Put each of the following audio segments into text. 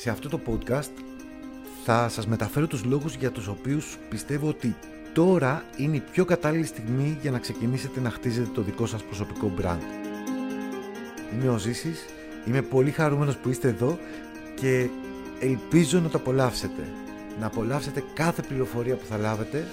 Σε αυτό το podcast θα σας μεταφέρω τους λόγους για τους οποίους πιστεύω ότι τώρα είναι η πιο κατάλληλη στιγμή για να ξεκινήσετε να χτίζετε το δικό σας προσωπικό brand. Είμαι ο Ζήσης, είμαι πολύ χαρούμενος που είστε εδώ και ελπίζω να το απολαύσετε. Να απολαύσετε κάθε πληροφορία που θα λάβετε.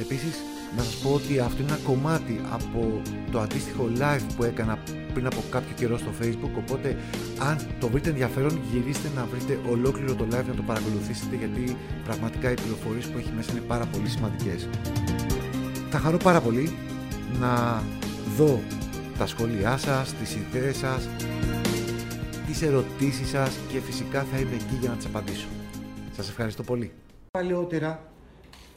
Επίσης, να σας πω ότι αυτό είναι ένα κομμάτι από το αντίστοιχο live που έκανα πριν από κάποιο καιρό στο facebook οπότε αν το βρείτε ενδιαφέρον γυρίστε να βρείτε ολόκληρο το live να το παρακολουθήσετε γιατί πραγματικά οι πληροφορίες που έχει μέσα είναι πάρα πολύ σημαντικές. Θα χαρώ πάρα πολύ να δω τα σχόλιά σας, τις ιδέες σας, τις ερωτήσεις σας και φυσικά θα είμαι εκεί για να τις απαντήσω. Σας ευχαριστώ πολύ. Παλαιότερα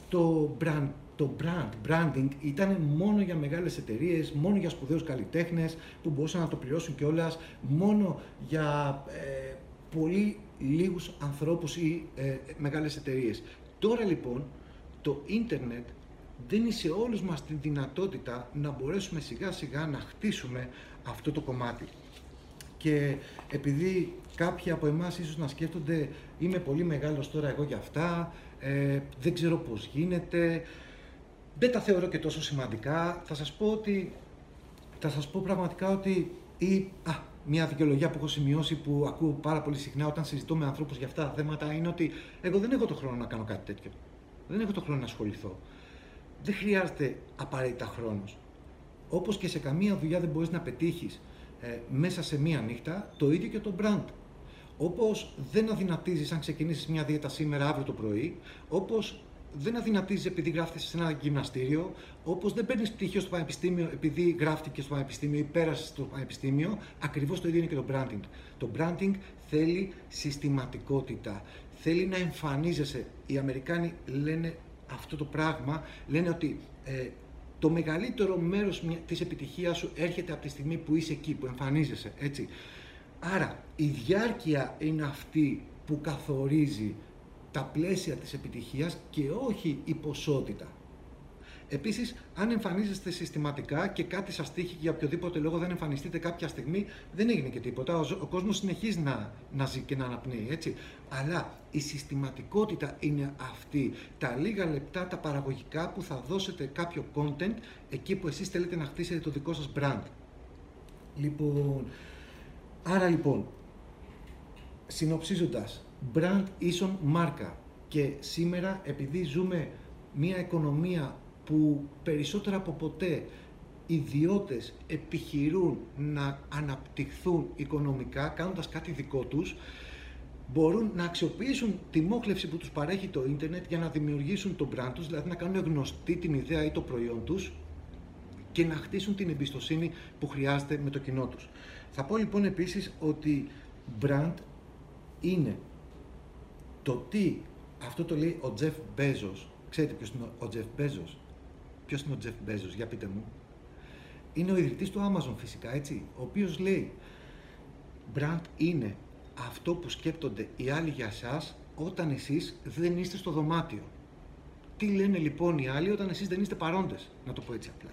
το brand το brand, branding ήταν μόνο για μεγάλες εταιρείες, μόνο για σπουδαίους καλλιτέχνες που μπορούσαν να το πληρώσουν κιόλας, μόνο για ε, πολύ λίγους ανθρώπους ή ε, μεγάλες εταιρείες. Τώρα λοιπόν το ίντερνετ δίνει σε όλους μας τη δυνατότητα να μπορέσουμε σιγά σιγά να χτίσουμε αυτό το κομμάτι. Και επειδή κάποιοι από εμάς ίσως να σκέφτονται είμαι πολύ μεγάλος τώρα εγώ για αυτά, ε, δεν ξέρω πώς γίνεται, δεν τα θεωρώ και τόσο σημαντικά. Θα σας πω ότι, θα σας πω πραγματικά ότι ή, α, μια δικαιολογία που έχω σημειώσει που ακούω πάρα πολύ συχνά όταν συζητώ με ανθρώπους για αυτά τα θέματα είναι ότι εγώ δεν έχω το χρόνο να κάνω κάτι τέτοιο. Δεν έχω το χρόνο να ασχοληθώ. Δεν χρειάζεται απαραίτητα χρόνος. Όπως και σε καμία δουλειά δεν μπορείς να πετύχεις ε, μέσα σε μία νύχτα, το ίδιο και το brand. Όπως δεν αδυνατίζεις αν ξεκινήσεις μια δίαιτα σήμερα, αύριο το πρωί, όπως δεν αδυνατίζεις επειδή γράφτηκες σε ένα γυμναστήριο, όπως δεν παίρνεις πτυχίο στο πανεπιστήμιο επειδή γράφτηκες στο πανεπιστήμιο ή πέρασες στο πανεπιστήμιο, ακριβώς το ίδιο είναι και το branding. Το branding θέλει συστηματικότητα. Θέλει να εμφανίζεσαι. Οι Αμερικάνοι λένε αυτό το πράγμα, λένε ότι ε, το μεγαλύτερο μέρος της επιτυχίας σου έρχεται από τη στιγμή που είσαι εκεί, που εμφανίζεσαι, έτσι. Άρα, η διάρκεια είναι αυτή που καθορίζει τα πλαίσια της επιτυχίας και όχι η ποσότητα. Επίσης, αν εμφανίζεστε συστηματικά και κάτι σας τύχει για οποιοδήποτε λόγο δεν εμφανιστείτε κάποια στιγμή, δεν έγινε και τίποτα. Ο, ο κόσμος συνεχίζει να, να ζει και να αναπνέει, έτσι. Αλλά η συστηματικότητα είναι αυτή. Τα λίγα λεπτά, τα παραγωγικά που θα δώσετε κάποιο content εκεί που εσείς θέλετε να χτίσετε το δικό σας brand. Λοιπόν, άρα λοιπόν, συνοψίζοντας, brand ίσον μάρκα. Και σήμερα επειδή ζούμε μια οικονομία που περισσότερα από ποτέ ιδιώτες επιχειρούν να αναπτυχθούν οικονομικά κάνοντας κάτι δικό τους, μπορούν να αξιοποιήσουν τη μόχλευση που τους παρέχει το ίντερνετ για να δημιουργήσουν τον brand τους, δηλαδή να κάνουν γνωστή την ιδέα ή το προϊόν τους και να χτίσουν την εμπιστοσύνη που χρειάζεται με το κοινό τους. Θα πω λοιπόν επίσης ότι brand είναι το τι, αυτό το λέει ο Τζεφ Μπέζος. Ξέρετε ποιος είναι ο Τζεφ Μπέζος. Ποιος είναι ο Τζεφ Μπέζος, για πείτε μου. Είναι ο ιδρυτής του Amazon φυσικά, έτσι. Ο οποίος λέει, brand είναι αυτό που σκέπτονται οι άλλοι για σας όταν εσείς δεν είστε στο δωμάτιο. Τι λένε λοιπόν οι άλλοι όταν εσείς δεν είστε παρόντες, να το πω έτσι απλά.